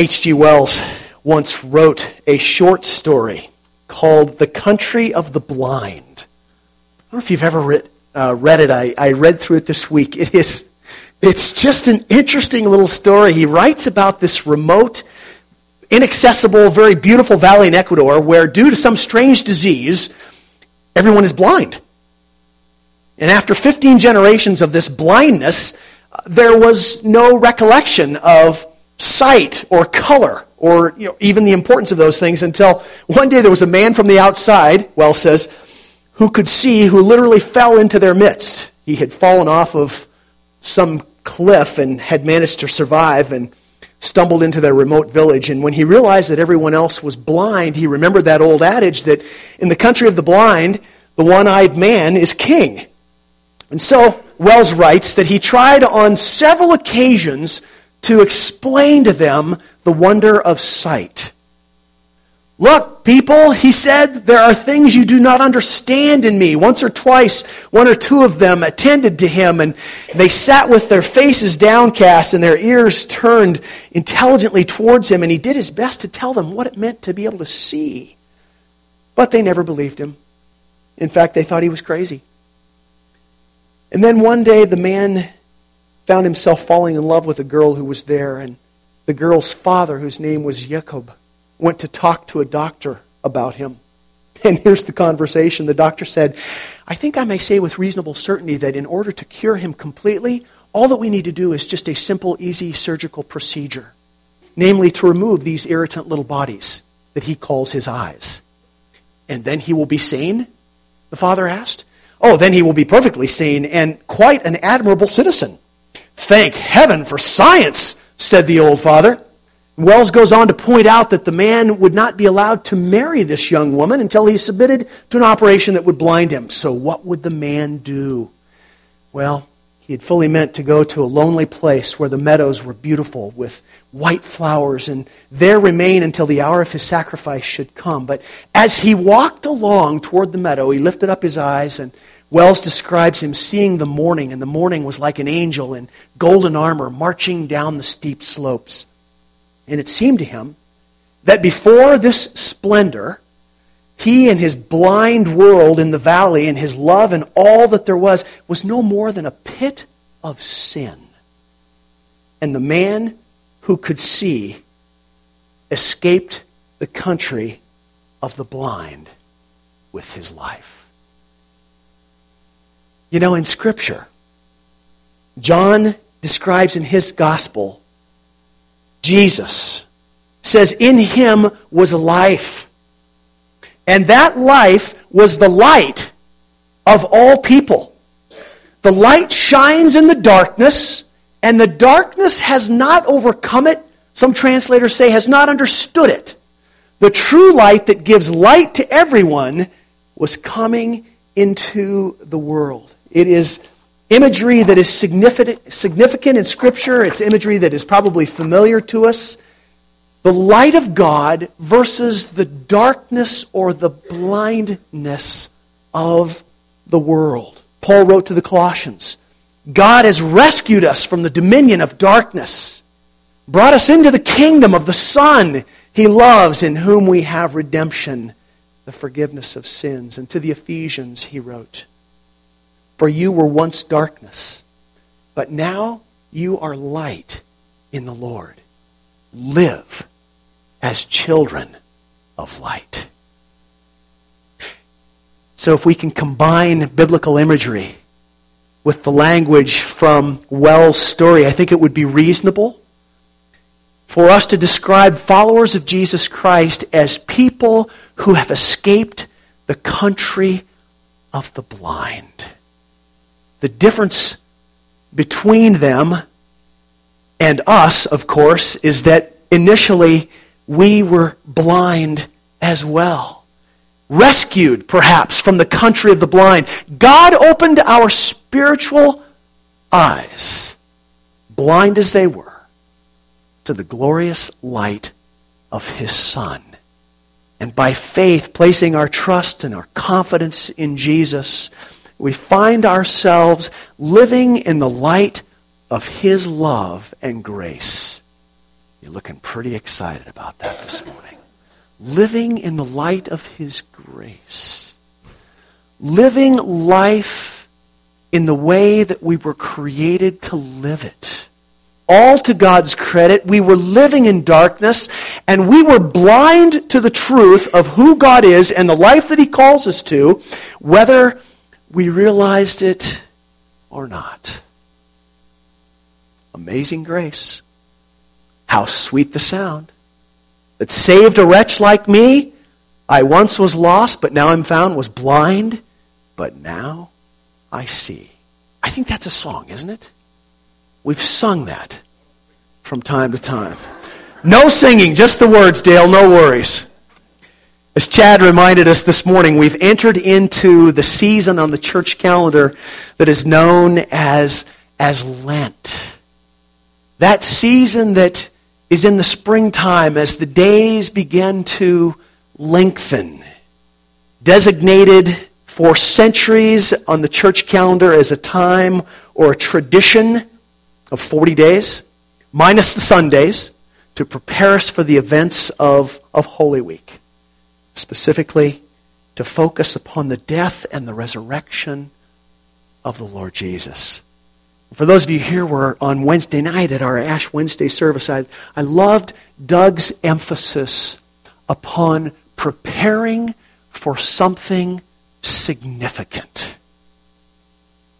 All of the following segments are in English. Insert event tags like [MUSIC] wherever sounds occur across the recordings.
H.G. Wells once wrote a short story called The Country of the Blind. I don't know if you've ever read, uh, read it. I, I read through it this week. It is, it's just an interesting little story. He writes about this remote, inaccessible, very beautiful valley in Ecuador where, due to some strange disease, everyone is blind. And after 15 generations of this blindness, uh, there was no recollection of sight or color or you know, even the importance of those things until one day there was a man from the outside, Wells says, who could see, who literally fell into their midst. He had fallen off of some cliff and had managed to survive and stumbled into their remote village. And when he realized that everyone else was blind, he remembered that old adage that in the country of the blind, the one eyed man is king. And so Wells writes that he tried on several occasions to explain to them the wonder of sight. Look, people, he said, there are things you do not understand in me. Once or twice, one or two of them attended to him, and they sat with their faces downcast and their ears turned intelligently towards him, and he did his best to tell them what it meant to be able to see. But they never believed him. In fact, they thought he was crazy. And then one day, the man found himself falling in love with a girl who was there, and the girl's father, whose name was Jacob, went to talk to a doctor about him. [LAUGHS] And here's the conversation. The doctor said, I think I may say with reasonable certainty that in order to cure him completely, all that we need to do is just a simple, easy surgical procedure, namely to remove these irritant little bodies that he calls his eyes. And then he will be sane? The father asked. Oh, then he will be perfectly sane and quite an admirable citizen. Thank heaven for science, said the old father. Wells goes on to point out that the man would not be allowed to marry this young woman until he submitted to an operation that would blind him. So, what would the man do? Well, he had fully meant to go to a lonely place where the meadows were beautiful with white flowers and there remain until the hour of his sacrifice should come. But as he walked along toward the meadow, he lifted up his eyes and Wells describes him seeing the morning, and the morning was like an angel in golden armor marching down the steep slopes. And it seemed to him that before this splendor, he and his blind world in the valley and his love and all that there was was no more than a pit of sin. And the man who could see escaped the country of the blind with his life. You know, in Scripture, John describes in his gospel Jesus says, In him was life. And that life was the light of all people. The light shines in the darkness, and the darkness has not overcome it. Some translators say has not understood it. The true light that gives light to everyone was coming into the world. It is imagery that is significant, in Scripture. It's imagery that is probably familiar to us. The light of God versus the darkness or the blindness of the world. Paul wrote to the Colossians God has rescued us from the dominion of darkness, brought us into the kingdom of the Son he loves, in whom we have redemption, the forgiveness of sins. And to the Ephesians, he wrote, for you were once darkness, but now you are light in the Lord. Live as children of light. So, if we can combine biblical imagery with the language from Wells' story, I think it would be reasonable for us to describe followers of Jesus Christ as people who have escaped the country of the blind. The difference between them and us, of course, is that initially we were blind as well. Rescued, perhaps, from the country of the blind. God opened our spiritual eyes, blind as they were, to the glorious light of His Son. And by faith, placing our trust and our confidence in Jesus, we find ourselves living in the light of His love and grace. You're looking pretty excited about that this morning. Living in the light of His grace. Living life in the way that we were created to live it. All to God's credit, we were living in darkness and we were blind to the truth of who God is and the life that He calls us to, whether we realized it or not. Amazing grace. How sweet the sound that saved a wretch like me. I once was lost, but now I'm found, was blind, but now I see. I think that's a song, isn't it? We've sung that from time to time. No singing, just the words, Dale, no worries. As Chad reminded us this morning, we've entered into the season on the church calendar that is known as, as Lent. That season that is in the springtime as the days begin to lengthen. Designated for centuries on the church calendar as a time or a tradition of 40 days, minus the Sundays, to prepare us for the events of, of Holy Week. Specifically, to focus upon the death and the resurrection of the Lord Jesus. For those of you here were on Wednesday night at our Ash Wednesday service, I, I loved Doug's emphasis upon preparing for something significant.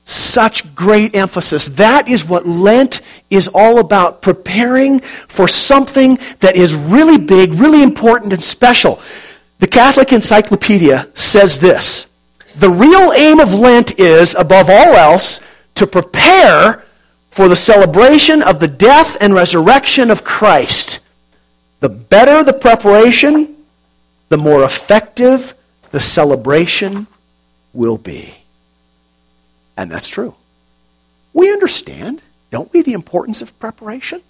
Such great emphasis. That is what Lent is all about preparing for something that is really big, really important, and special. The Catholic Encyclopedia says this The real aim of Lent is, above all else, to prepare for the celebration of the death and resurrection of Christ. The better the preparation, the more effective the celebration will be. And that's true. We understand, don't we, the importance of preparation?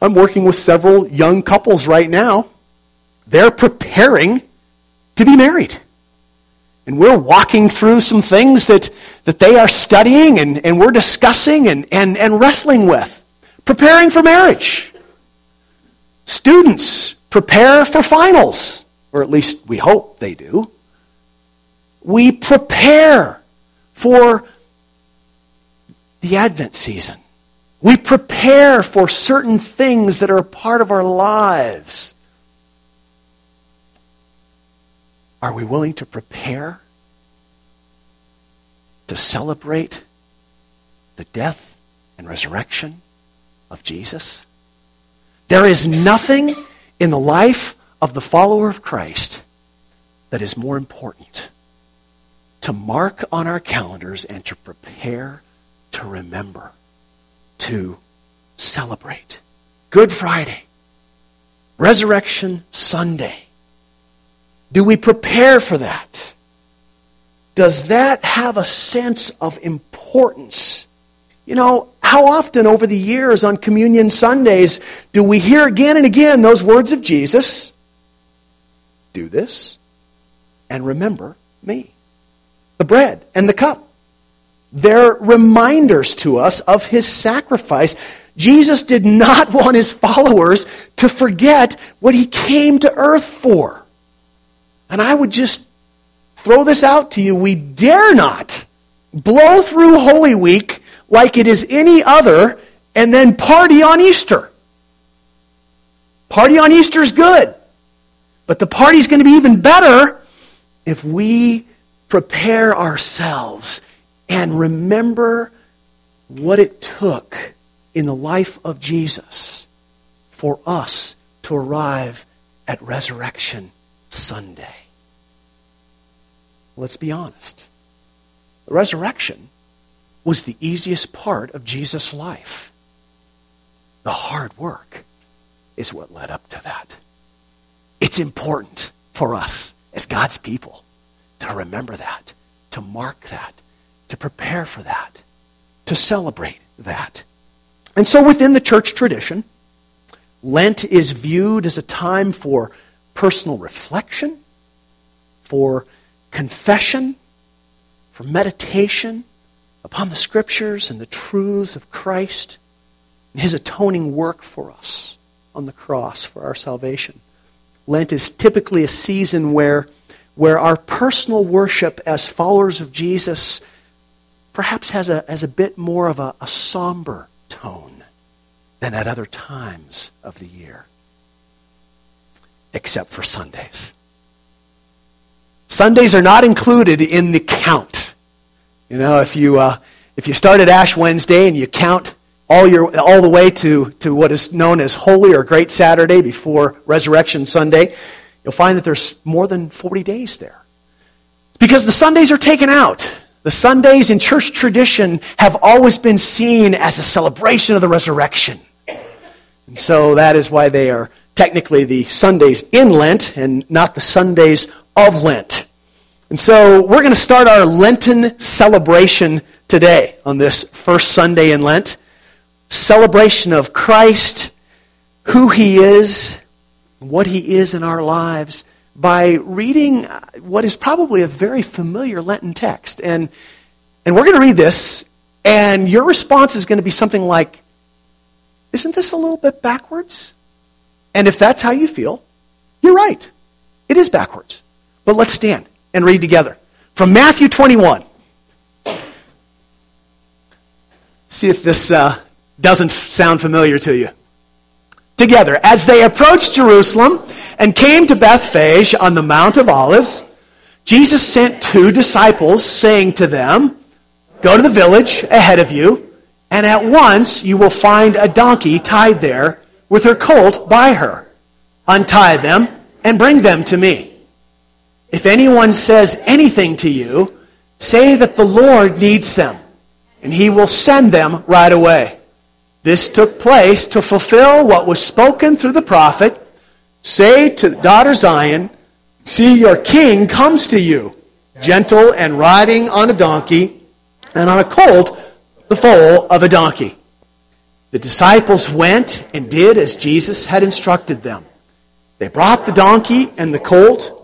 I'm working with several young couples right now. They're preparing to be married. And we're walking through some things that, that they are studying and, and we're discussing and, and, and wrestling with. Preparing for marriage. Students prepare for finals, or at least we hope they do. We prepare for the Advent season. We prepare for certain things that are a part of our lives. Are we willing to prepare to celebrate the death and resurrection of Jesus? There is nothing in the life of the follower of Christ that is more important to mark on our calendars and to prepare to remember, to celebrate. Good Friday, Resurrection Sunday, do we prepare for that? Does that have a sense of importance? You know, how often over the years on Communion Sundays do we hear again and again those words of Jesus? Do this and remember me. The bread and the cup. They're reminders to us of his sacrifice. Jesus did not [LAUGHS] want his followers to forget what he came to earth for. And I would just throw this out to you. We dare not blow through Holy Week like it is any other and then party on Easter. Party on Easter is good. But the party's going to be even better if we prepare ourselves and remember what it took in the life of Jesus for us to arrive at resurrection Sunday. Let's be honest. The resurrection was the easiest part of Jesus' life. The hard work is what led up to that. It's important for us as God's people to remember that, to mark that, to prepare for that, to celebrate that. And so within the church tradition, Lent is viewed as a time for personal reflection, for confession, for meditation upon the scriptures and the truths of Christ and his atoning work for us. on the cross for our salvation. Lent is typically a season where, where our personal worship as followers of Jesus perhaps has a, has a bit more of a, a somber tone than at other times of the year, except for Sundays. Sundays are not included in the count. You know, if you, uh, if you start at Ash Wednesday and you count all, your, all the way to, to what is known as Holy or Great Saturday before Resurrection Sunday, you'll find that there's more than 40 days there. because the Sundays are taken out. The Sundays in church tradition have always been seen as a celebration of the resurrection. And so that is why they are technically the Sundays in Lent and not the Sundays of Lent. And so we're going to start our Lenten celebration today on this first Sunday in Lent. Celebration of Christ, who he is, what he is in our lives, by reading uh, what is probably a very familiar Lenten text. And, and we're going to read this, and your response is going to be something like, Isn't this a little bit backwards? And if that's how you feel, you're right. It is backwards. But let's stand and read together. From Matthew 21. See if this uh, doesn't sound familiar to you. Together, as they approached Jerusalem and came to Bethphage on the Mount of Olives, Jesus sent two disciples, saying to them, Go to the village ahead of you, and at once you will find a donkey tied there with her colt by her. Untie them and bring them to me. If anyone says anything to you, say that the Lord needs them, and he will send them right away. This took place to fulfill what was spoken through the prophet Say to daughter Zion, See, your king comes to you, gentle and riding on a donkey, and on a colt, the foal of a donkey. The disciples went and did as Jesus had instructed them. They brought the donkey and the colt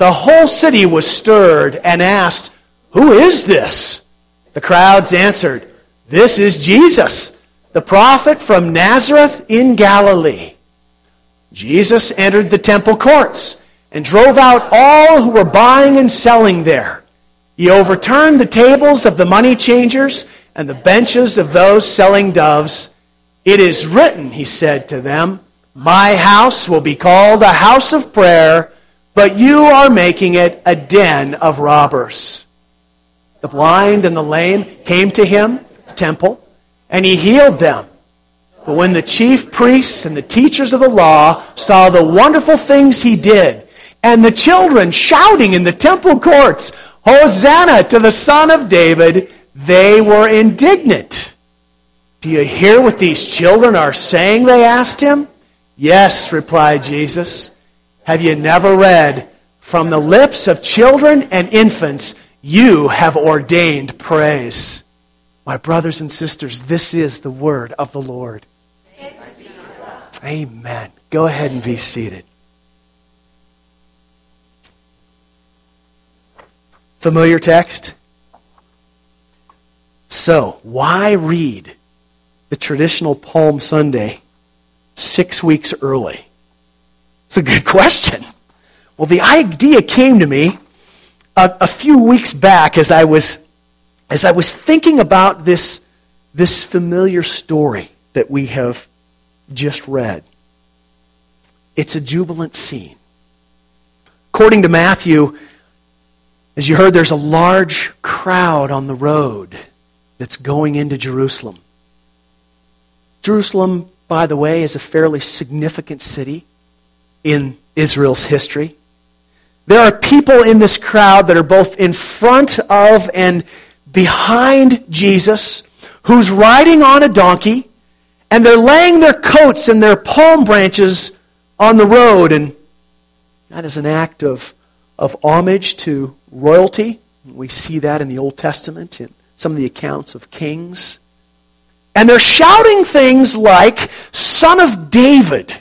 the whole city was stirred and asked, Who is this? The crowds answered, This is Jesus, the prophet from Nazareth in Galilee. Jesus entered the temple courts and drove out all who were buying and selling there. He overturned the tables of the money changers and the benches of those selling doves. It is written, he said to them, My house will be called a house of prayer but you are making it a den of robbers. The blind and the lame came to him, the temple, and he healed them. But when the chief priests and the teachers of the law saw the wonderful things he did, and the children shouting in the temple courts, Hosanna to the Son of David, they were indignant. Do you hear what these children are saying? They asked him. Yes, replied Jesus. Have you never read, From the lips of children and infants, you have ordained praise? My brothers and sisters, this is the word of the Lord. Amen. Go ahead and be seated. Familiar text? So, why read the traditional Palm Sunday six weeks early? It's a good question. Well, the idea came to me a, a, few weeks back as I was, as I was thinking about this, this familiar story that we have just read. It's a jubilant scene. According to Matthew, as you heard, there's a large crowd on the road that's going into Jerusalem. Jerusalem, by the way, is a fairly significant city in Israel's history. There are people in this crowd that are both in front of and behind Jesus who's riding on a donkey, and they're laying their coats and their palm branches on the road, and that is an act of, of homage to royalty. We see that in the Old Testament, in some of the accounts of kings. And they're shouting things like, Son of David,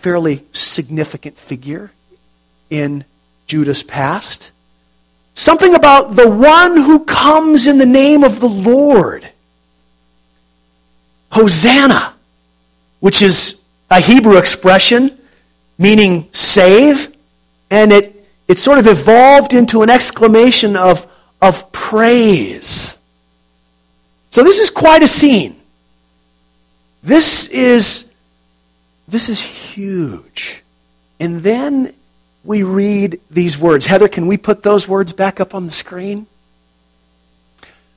fairly significant figure in Judah's past. Something about the one who comes in the name of the Lord. Hosanna, which is a Hebrew expression meaning save, and it, it sort of evolved into an exclamation of, of praise. So this is quite a scene. This is, this is huge. And then we read these words. Heather, can we put those words back up on the screen?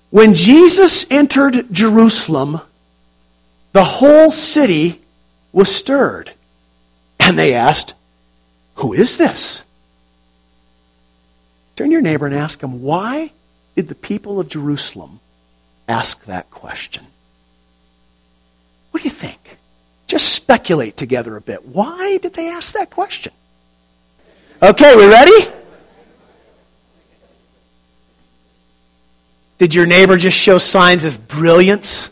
When Jesus entered Jerusalem, the whole city was stirred. And they asked, Who is this? Turn to your neighbor and ask him, Why did the people of Jerusalem ask that question? What do you think? Just speculate together a bit. Why did they ask that question? Okay, we ready? Did your neighbor just show signs of brilliance?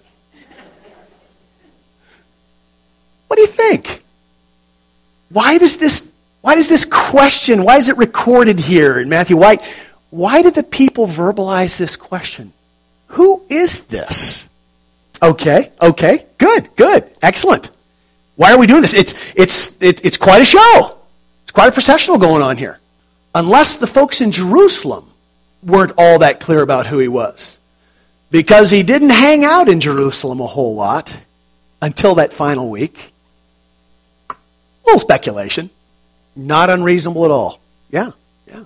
What do you think? Why does this why does this question, why is it recorded here in Matthew? Why, why did the people verbalize this question? Who is this? Okay, okay, good, good, excellent. Why are we doing this? It's, it's, it, it's quite a show. It's quite a processional going on here. Unless the folks in Jerusalem weren't all that clear about who he was. Because he didn't hang out in Jerusalem a whole lot until that final week. A little speculation. Not unreasonable at all. Yeah, yeah.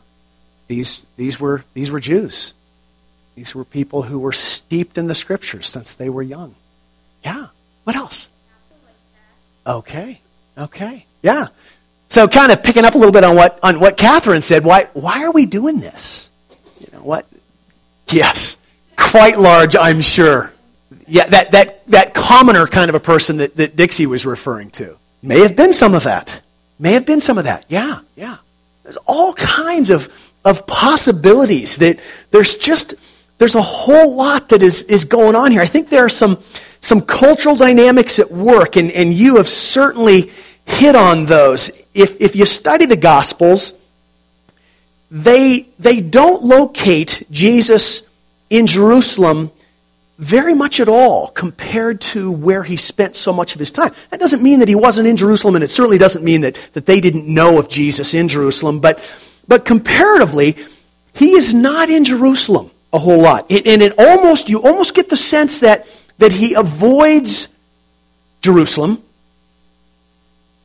These, these, were, these were Jews. These were people who were steeped in the scriptures since they were young. Yeah. What else? Okay. Okay. Yeah. So, kind of picking up a little bit on what on what Catherine said. Why why are we doing this? You know what? Yes, quite large, I'm sure. Yeah, that that that commoner kind of a person that, that Dixie was referring to may have been some of that. May have been some of that. Yeah, yeah. There's all kinds of of possibilities. That there's just there's a whole lot that is is going on here. I think there are some some cultural dynamics at work, and, and you have certainly hit on those. If, if you study the Gospels, they, they don't locate Jesus in Jerusalem very much at all compared to where he spent so much of his time. That doesn't mean that he wasn't in Jerusalem, and it certainly doesn't mean that, that they didn't know of Jesus in Jerusalem, but, but comparatively, he is not in Jerusalem a whole lot. It, and it almost, you almost get the sense that, that he avoids Jerusalem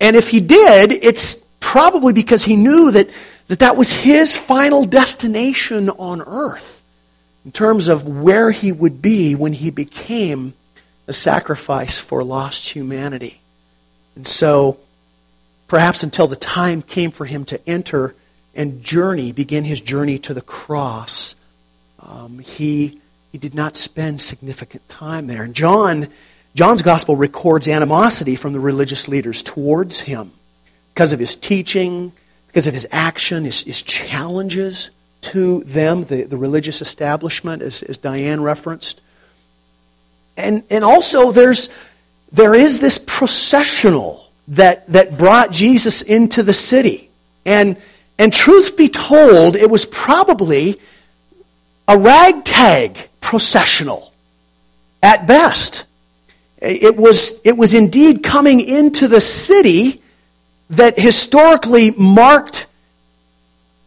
and if he did, it's probably because he knew that that, that was his final destination on earth in terms of where he would be when he became a sacrifice for lost humanity. And so, perhaps until the time came for him to enter and journey, begin his journey to the cross, um, he, he did not spend significant time there. And John John's gospel records animosity from the religious leaders towards him because of his teaching, because of his action, his, his challenges to them, the, the religious establishment, as, as Diane referenced. And, and also, there's, there is this processional that, that brought Jesus into the city. And, and truth be told, it was probably a ragtag processional at best. It was, it was indeed coming into the city that historically marked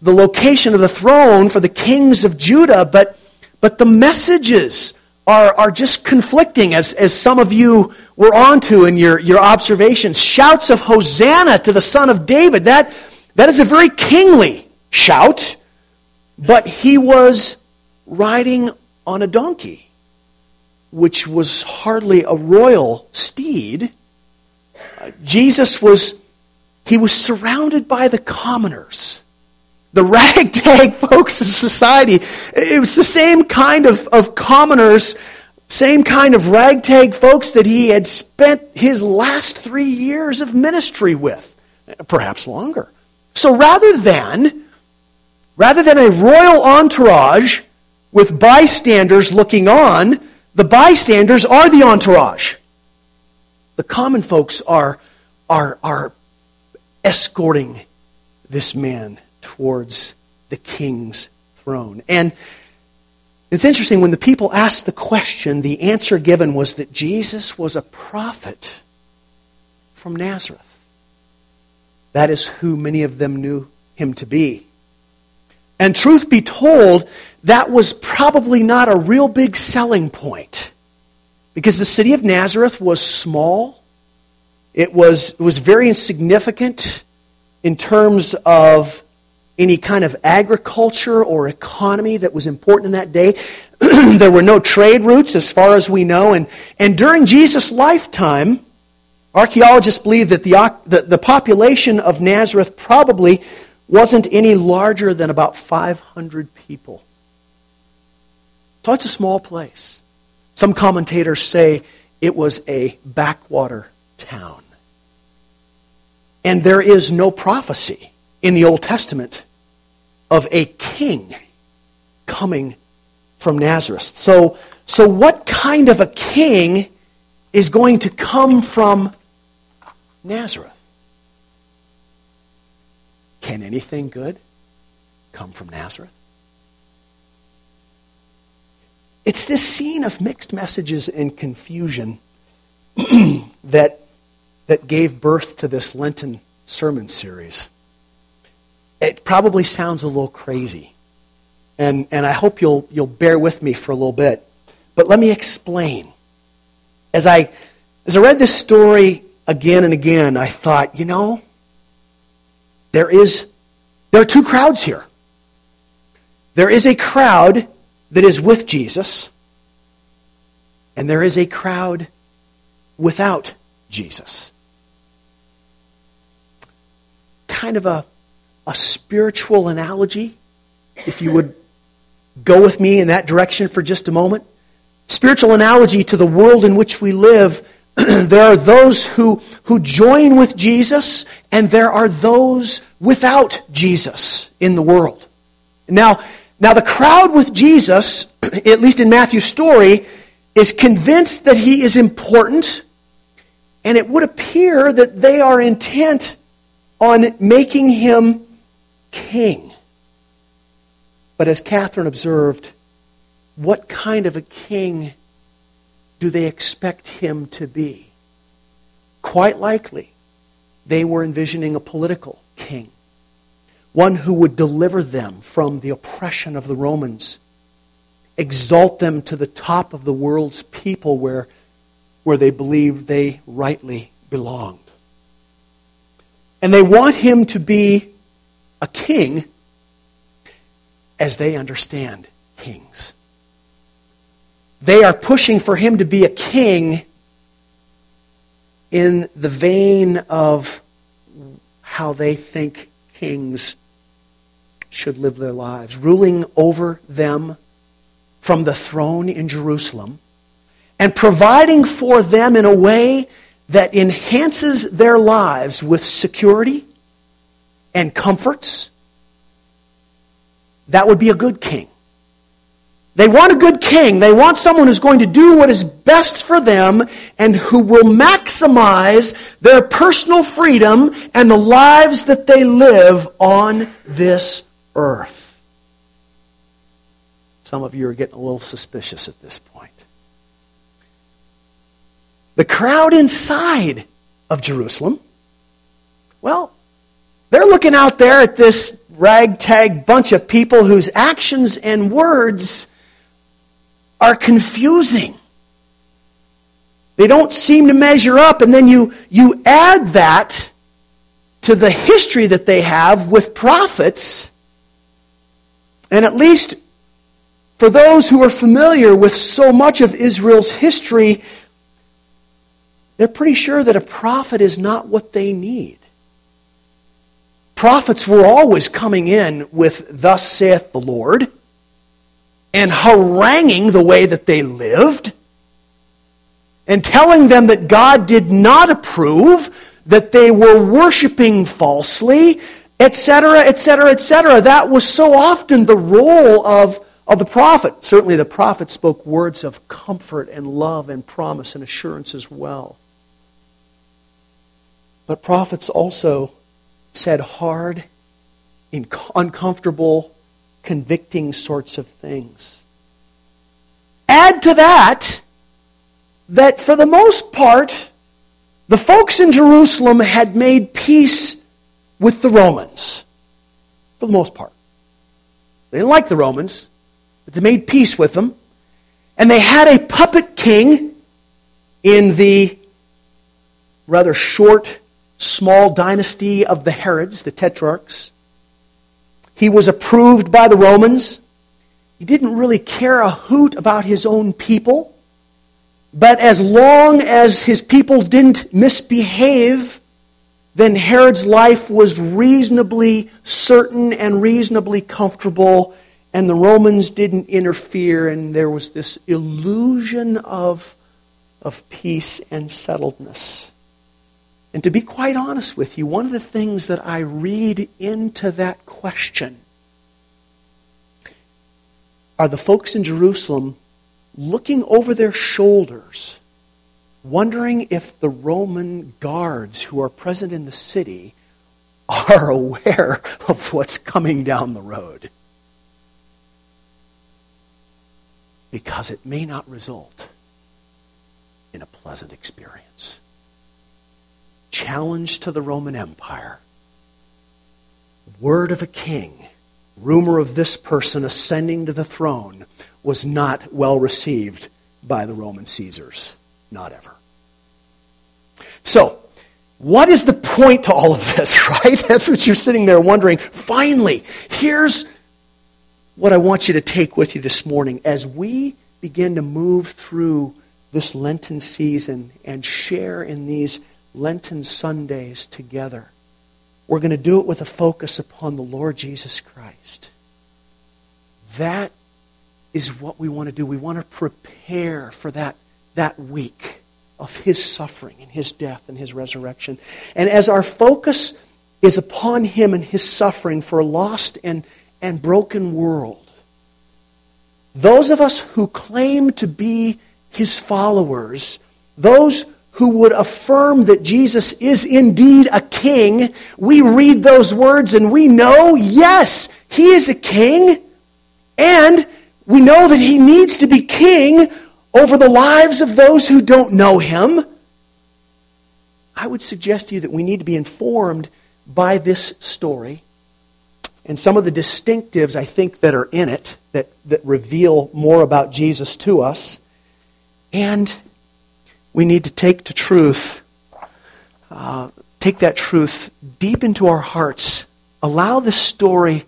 the location of the throne for the kings of Judah, but, but the messages are, are just conflicting, as, as some of you were onto in your, your observations. Shouts of Hosanna to the Son of David, that, that is a very kingly shout, but he was riding on a donkey which was hardly a royal steed. Uh, Jesus was, he was surrounded by the commoners, the ragtag [LAUGHS] folks of society. It was the same kind of, of commoners Same kind of ragtag folks that he had spent his last three years of ministry with, perhaps longer. So rather than, rather than a royal entourage with bystanders looking on, the bystanders are the entourage. The common folks are, are, are escorting this man towards the king's throne. And it's interesting, when the people asked the question, the answer given was that Jesus was a prophet from Nazareth. That is who many of them knew him to be. And truth be told, that was probably not a real big selling point. Because the city of Nazareth was small, it was, it was very insignificant in terms of any kind of agriculture or economy that was important in that day. [CLEARS THROAT] there were no trade routes as far as we know. And, and during Jesus' lifetime, archaeologists believe that the, the, the population of Nazareth probably wasn't any larger than about 500 people. So it's a small place. Some commentators say it was a backwater town. And there is no prophecy in the Old Testament of a king coming from Nazareth. So, so what kind of a king is going to come from Nazareth? Can anything good come from Nazareth? It's this scene of mixed messages and confusion [CLEARS THROAT] that, that gave birth to this Lenten sermon series it probably sounds a little crazy. And, and I hope you'll, you'll bear with me for a little bit. But let me explain. As I, as I read this story again and again, I thought, you know, there is there are two crowds here. There is a crowd that is with Jesus, and there is a crowd without Jesus. Kind of a a spiritual analogy, if you would go with me in that direction for just a moment. Spiritual analogy to the world in which we live. [CLEARS THROAT] there are those who, who join with Jesus, and there are those without Jesus in the world. Now, now the crowd with Jesus, [CLEARS THROAT] at least in Matthew's story, is convinced that he is important, and it would appear that they are intent on making him king. But as Catherine observed, what kind of a king do they expect him to be? Quite likely, they were envisioning a political king, one who would deliver them from the oppression of the Romans, exalt them to the top of the world's people where, where they believed they rightly belonged. And they want him to be a king as they understand kings. They are pushing for him to be a king in the vein of how they think kings should live their lives, ruling over them from the throne in Jerusalem and providing for them in a way that enhances their lives with security and comforts, that would be a good king. They want a good king. They want someone who's going to do what is best for them and who will maximize their personal freedom and the lives that they live on this earth. Some of you are getting a little suspicious at this point. The crowd inside of Jerusalem, well, they're looking out there at this ragtag bunch of people whose actions and words are confusing. They don't seem to measure up. And then you, you add that to the history that they have with prophets. And at least for those who are familiar with so much of Israel's history, they're pretty sure that a prophet is not what they need. Prophets were always coming in with, Thus saith the Lord, and haranguing the way that they lived, and telling them that God did not approve, that they were worshiping falsely, etc., etc., etc. That was so often the role of, of the prophet. Certainly, the prophet spoke words of comfort and love and promise and assurance as well. But prophets also said hard, uncomfortable, convicting sorts of things. Add to that that for the most part, the folks in Jerusalem had made peace with the Romans. For the most part. They didn't like the Romans, but they made peace with them. And they had a puppet king in the rather short, small dynasty of the Herods, the tetrarchs. He was approved by the Romans. He didn't really care a hoot about his own people. But as long as his people didn't misbehave, then Herod's life was reasonably certain and reasonably comfortable, and the Romans didn't interfere, and there was this illusion of, of peace and settledness. And to be quite honest with you, one of the things that I read into that question are the folks in Jerusalem looking over their shoulders, wondering if the Roman guards who are present in the city are [LAUGHS] aware of what's coming down the road. Because it may not result in a pleasant experience. Challenge to the Roman Empire. Word of a king. Rumor of this person ascending to the throne was not well received by the Roman Caesars. Not ever. So, what is the point to all of this, [LAUGHS] right? That's what you're sitting there wondering. Finally, here's what I want you to take with you this morning as we begin to move through this Lenten season and share in these Lenten Sundays together. We're going to do it with a focus upon the Lord Jesus Christ. That is what we want to do. We want to prepare for that, that week of his suffering and his death and his resurrection. And as our focus is upon him and his suffering for a lost and, and broken world, those of us who claim to be his followers, those who would affirm that Jesus is indeed a king, we read those words and we know, yes, he is a king, and we know that he needs to be king over the lives of those who don't know him. I would suggest to you that we need to be informed by this story and some of the distinctives I think that are in it that, that reveal more about Jesus to us. And we need to take to truth, uh, take that truth deep into our hearts. Allow the story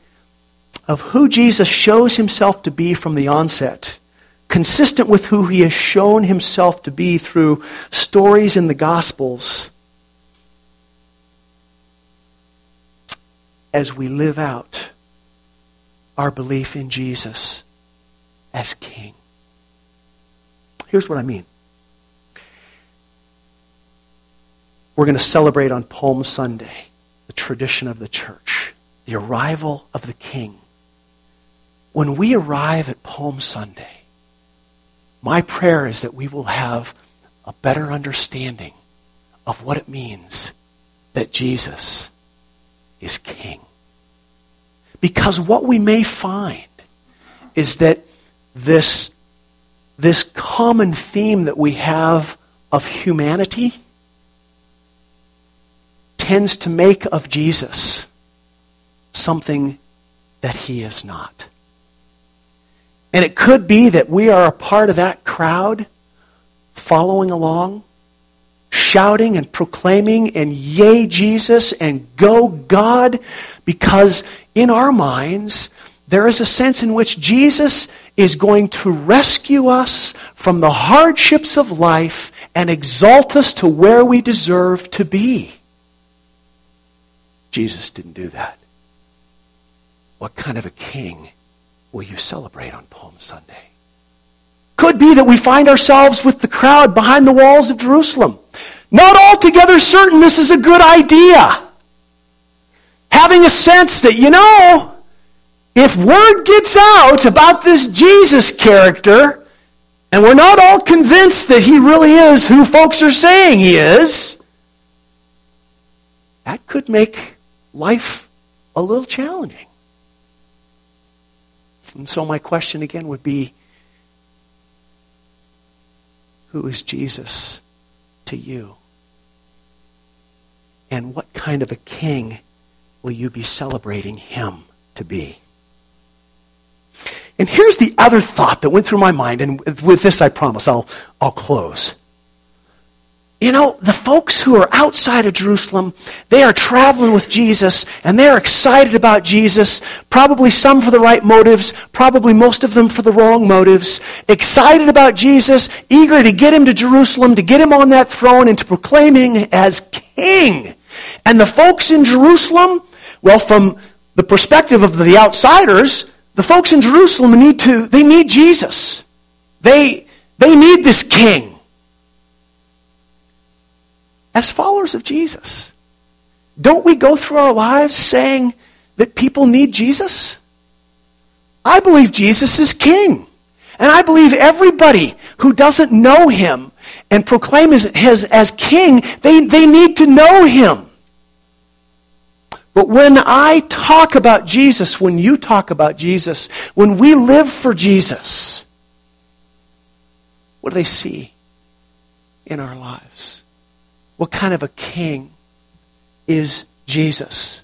of who Jesus shows himself to be from the onset, consistent with who he has shown himself to be through stories in the Gospels, as we live out our belief in Jesus as King. Here's what I mean. We're going to celebrate on Palm Sunday the tradition of the church, the arrival of the King. When we arrive at Palm Sunday, my prayer is that we will have a better understanding of what it means that Jesus is King. Because what we may find is that this, this common theme that we have of humanity tends to make of Jesus something that he is not. And it could be that we are a part of that crowd following along, shouting and proclaiming, and yay, Jesus, and go, God, because in our minds, there is a sense in which Jesus is going to rescue us from the hardships of life and exalt us to where we deserve to be. Jesus didn't do that. What kind of a king will you celebrate on Palm Sunday? could be that we find ourselves with the crowd behind the walls of Jerusalem. Not altogether certain this is a good idea. Having a sense that, you know, if word gets out about this Jesus character, and we're not all convinced that he really is who folks are saying he is, that could make life a little challenging. And so, my question again would be Who is Jesus to you? And what kind of a king will you be celebrating him to be? And here's the other thought that went through my mind, and with this I promise I'll, I'll close. You know, the folks who are outside of Jerusalem, they are traveling with Jesus and they're excited about Jesus, probably some for the right motives, probably most of them for the wrong motives. Excited about Jesus, eager to get him to Jerusalem, to get him on that throne and to proclaim him as king. And the folks in Jerusalem, well, from the perspective of the outsiders, the folks in Jerusalem need to, they need Jesus. They, they need this king as followers of Jesus, don't we go through our lives saying that people need Jesus? I believe Jesus is king. And I believe everybody who doesn't know him and proclaim his, his, as king, they, they need to know him. But when I talk about Jesus, when you talk about Jesus, when we live for Jesus, what do they see in our lives? What kind of a king is Jesus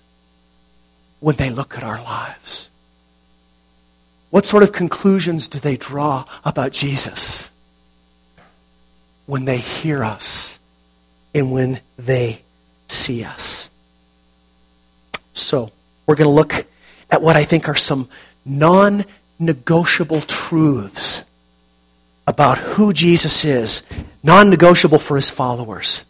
when they look at our lives? What sort of conclusions do they draw about Jesus when they hear us and when they see us? So, we're going to look at what I think are some non negotiable truths about who Jesus is, non negotiable for his followers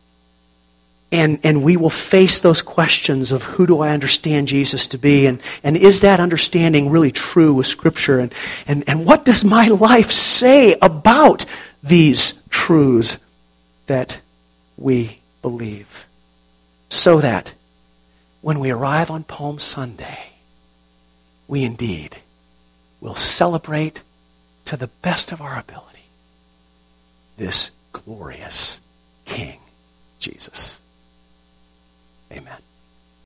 and, and we will face those questions of who do I understand Jesus to be? And, and is that understanding really true with Scripture? And, and, and what does my life say about these truths that we believe? So that when we arrive on Palm Sunday, we indeed will celebrate to the best of our ability this glorious King, Jesus. Amen.